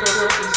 girl, girl, girl.